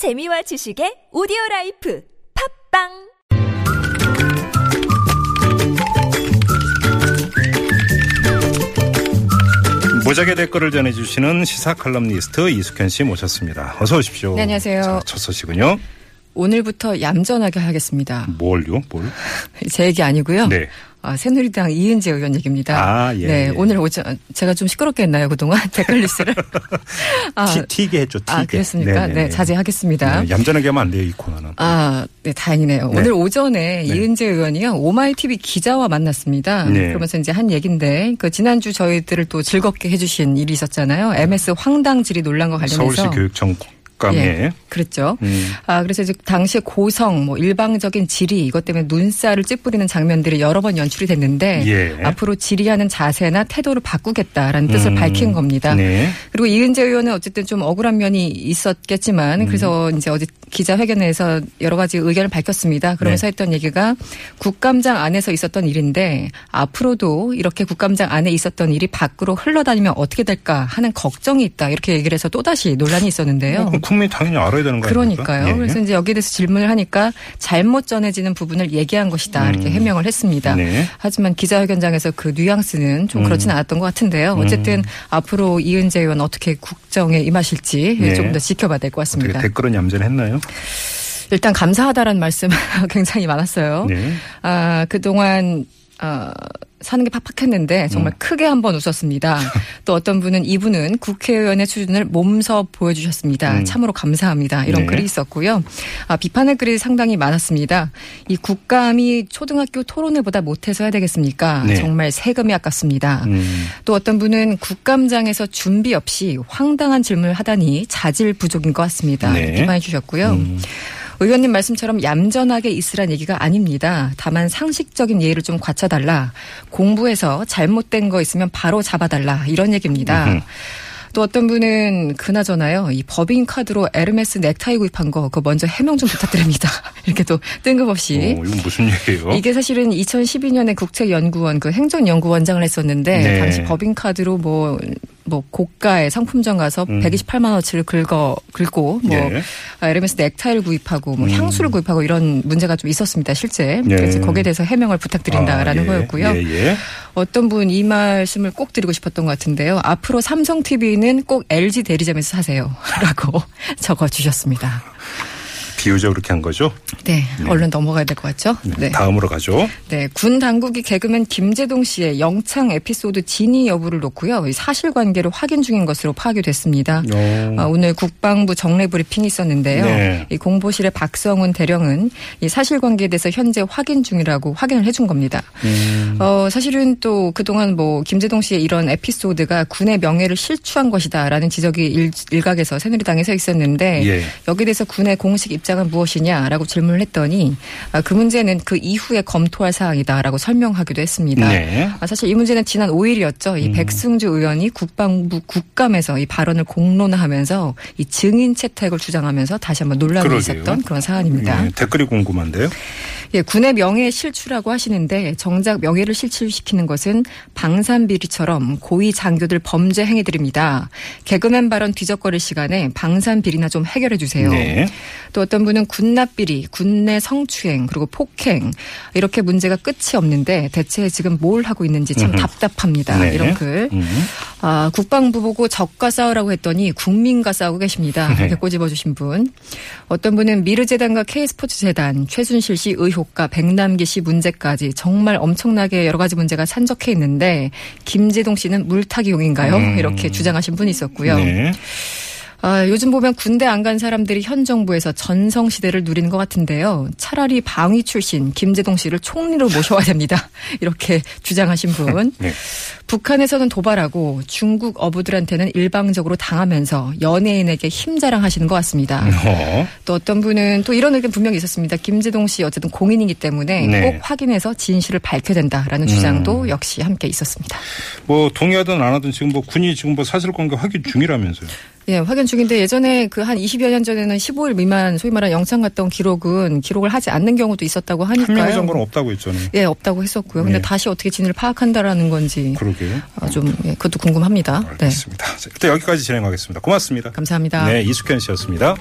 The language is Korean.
재미와 지식의 오디오 라이프 팟빵 무적의 댓글을 전해주시는 시사 칼럼니스트 이숙현 씨 모셨습니다. 어서 오십시오. 네, 안녕하세요. 자, 첫 소식은요. 오늘부터 얌전하게 하겠습니다. 뭘요? 뭘? 제 얘기 아니고요. 네. 아, 새누리당 이은재 의원 얘기입니다. 아, 예, 네, 예. 오늘 오전 제가 좀 시끄럽게 했나요 그동안 댓글 리스를? 아, 티, 튀게 했죠, 튀게. 아, 그렇습니까? 네네네. 네, 자제하겠습니다. 네, 얌전하게 하면 안 돼요, 이 코너는. 아, 네, 다행이네요. 네. 오늘 오전에 이은재 의원이요, 오마이TV 기자와 만났습니다. 네. 그러면서 이제 한 얘기인데, 그 지난주 저희들을 또 즐겁게 해주신 일이 있었잖아요. MS 황당질이 논란과 관련해서. 서울시 교육청 국감에. 예, 그랬죠. 음. 아, 그래서 이제 당시에 고성, 뭐 일방적인 질의 이것 때문에 눈살을 찌푸리는 장면들이 여러 번 연출이 됐는데 예. 앞으로 질의하는 자세나 태도를 바꾸겠다라는 뜻을 음. 밝힌 겁니다. 네. 그리고 이은재 의원은 어쨌든 좀 억울한 면이 있었겠지만 그래서 이제 어제 기자회견에서 여러 가지 의견을 밝혔습니다. 그러면서 네. 했던 얘기가 국감장 안에서 있었던 일인데 앞으로도 이렇게 국감장 안에 있었던 일이 밖으로 흘러다니면 어떻게 될까 하는 걱정이 있다. 이렇게 얘기를 해서 또 다시 논란이 있었는데요. 국민이 당연히 알아야 되는 거 아닙니까? 그러니까요. 예. 그래서 이제 여기에 대해서 질문을 하니까 잘못 전해지는 부분을 얘기한 것이다. 이렇게 해명을 했습니다. 음. 네. 하지만 기자회견장에서 그 뉘앙스는 좀 그렇지는 않았던 것 같은데요. 어쨌든 앞으로 이은재 의원 어떻게 국정에 임하실지 네. 조금 더 지켜봐야 될 것 같습니다. 댓글은 얌전했나요? 일단 감사하다라는 말씀 굉장히 많았어요. 네. 아, 그동안, 어, 사는 게 팍팍했는데 음. 정말 크게 한 번 웃었습니다. 또 어떤 분은 이분은 국회의원의 수준을 몸서 보여주셨습니다. 음. 참으로 감사합니다. 이런 네. 글이 있었고요. 아, 비판의 글이 상당히 많았습니다. 이 국감이 초등학교 토론회보다 못해서 해야 되겠습니까? 네. 정말 세금이 아깝습니다. 음. 또 어떤 분은 국감장에서 준비 없이 황당한 질문을 하다니 자질 부족인 것 같습니다. 네. 비판해 주셨고요. 의원님 말씀처럼 얌전하게 있으란 얘기가 아닙니다. 다만 상식적인 예의를 좀 갖춰달라. 공부해서 잘못된 거 있으면 바로 잡아달라. 이런 얘기입니다. 또 어떤 분은 그나저나요. 이 법인 카드로 에르메스 넥타이 구입한 거 그거 먼저 해명 좀 부탁드립니다. 이렇게 또 뜬금없이 어, 이건 무슨 얘기예요? 이게 사실은 2012년에 국책연구원 그 행정연구원장을 했었는데 네. 당시 법인 카드로 뭐, 뭐 고가의 상품점 가서 음. 128만 원어치를 긁어 긁고 뭐 예. 아, 에르메스 넥타이를 구입하고 뭐 음. 향수를 구입하고 이런 문제가 좀 있었습니다 실제 네. 그래서 거기에 대해서 해명을 부탁드린다라는 아, 예. 거였고요. 예, 예. 어떤 분 이 말씀을 꼭 드리고 싶었던 것 같은데요. 앞으로 삼성 TV는 꼭 LG 대리점에서 사세요라고 적어 주셨습니다. 비유적으로 그렇게 한 거죠? 네, 얼른 넘어가야 될 것 같죠? 네. 다음으로 가죠. 네, 군 당국이 개그맨 김재동 씨의 영창 에피소드 진위 여부를 놓고요. 이 사실관계를 확인 중인 것으로 파악이 됐습니다. 어. 아, 오늘 국방부 정례 브리핑이 있었는데요. 네. 이 공보실의 박성훈 대령은 이 사실관계에 대해서 현재 확인 중이라고 확인을 해준 겁니다. 음. 어, 사실은 또 그동안 뭐 김재동 씨의 이런 에피소드가 군의 명예를 실추한 것이다라는 지적이 일, 일각에서 새누리당에서 있었는데 예. 여기에 대해서 군의 공식 입장 은 무엇이냐라고 질문을 했더니 아, 그 문제는 그 이후에 검토할 사항이다라고 설명하기도 했습니다. 네. 음. 아, 사실 이 문제는 지난 5일이었죠. 이 백승주 의원이 국방부 국감에서 이 발언을 공론화하면서 이 증인 채택을 주장하면서 다시 한번 논란이 그러게요. 있었던 그런 사안입니다. 예, 댓글이 궁금한데요. 예, 군의 명예 실추라고 하시는데 정작 명예를 실추시키는 것은 방산비리처럼 고위 장교들 범죄 행위들입니다. 개그맨 발언 뒤적거릴 시간에 방산비리나 좀 해결해 주세요. 네. 또 어떤 분은 군납비리, 군내 성추행, 그리고 폭행 이렇게 문제가 끝이 없는데 대체 지금 뭘 하고 있는지 참 음흠. 답답합니다. 네. 이런 글. 음. 아, 국방부 보고 적과 싸우라고 했더니 국민과 싸우고 계십니다. 네. 꼬집어 주신 분. 어떤 분은 미르재단과 K스포츠재단, 최순실 씨 의혹과 백남기 씨 문제까지 정말 엄청나게 여러 가지 문제가 산적해 있는데 김재동 씨는 물타기 용인가요? 음. 이렇게 주장하신 분이 있었고요. 네. 아, 요즘 보면 군대 안 간 사람들이 현 정부에서 전성 시대를 누리는 것 같은데요. 차라리 방위 출신 김재동 씨를 총리로 모셔야 됩니다. 이렇게 주장하신 분. 네. 북한에서는 도발하고 중국 어부들한테는 일방적으로 당하면서 연예인에게 힘자랑하시는 것 같습니다. 어. 또 어떤 분은 또 이런 의견 분명히 있었습니다. 김재동 씨 어쨌든 공인이기 때문에 네. 꼭 확인해서 진실을 밝혀야 된다라는 주장도 역시 함께 있었습니다. 뭐 동의하든 안 하든 지금 뭐 군이 지금 뭐 사실관계 확인 중이라면서요. 예, 확인 중인데 예전에 그 한 20여 년 전에는 15일 미만 소위 말하는 영창 갔던 기록은 기록을 하지 않는 경우도 있었다고 한명의 하니까요. 정보는 없다고 했잖아요. 예, 없다고 했었고요. 근데 네. 다시 어떻게 진위를 파악한다라는 건지 그러게요. 아, 좀 예, 그것도 궁금합니다. 네. 알겠습니다. 자, 일단 여기까지 진행하겠습니다. 고맙습니다. 감사합니다. 네, 이숙현 씨였습니다.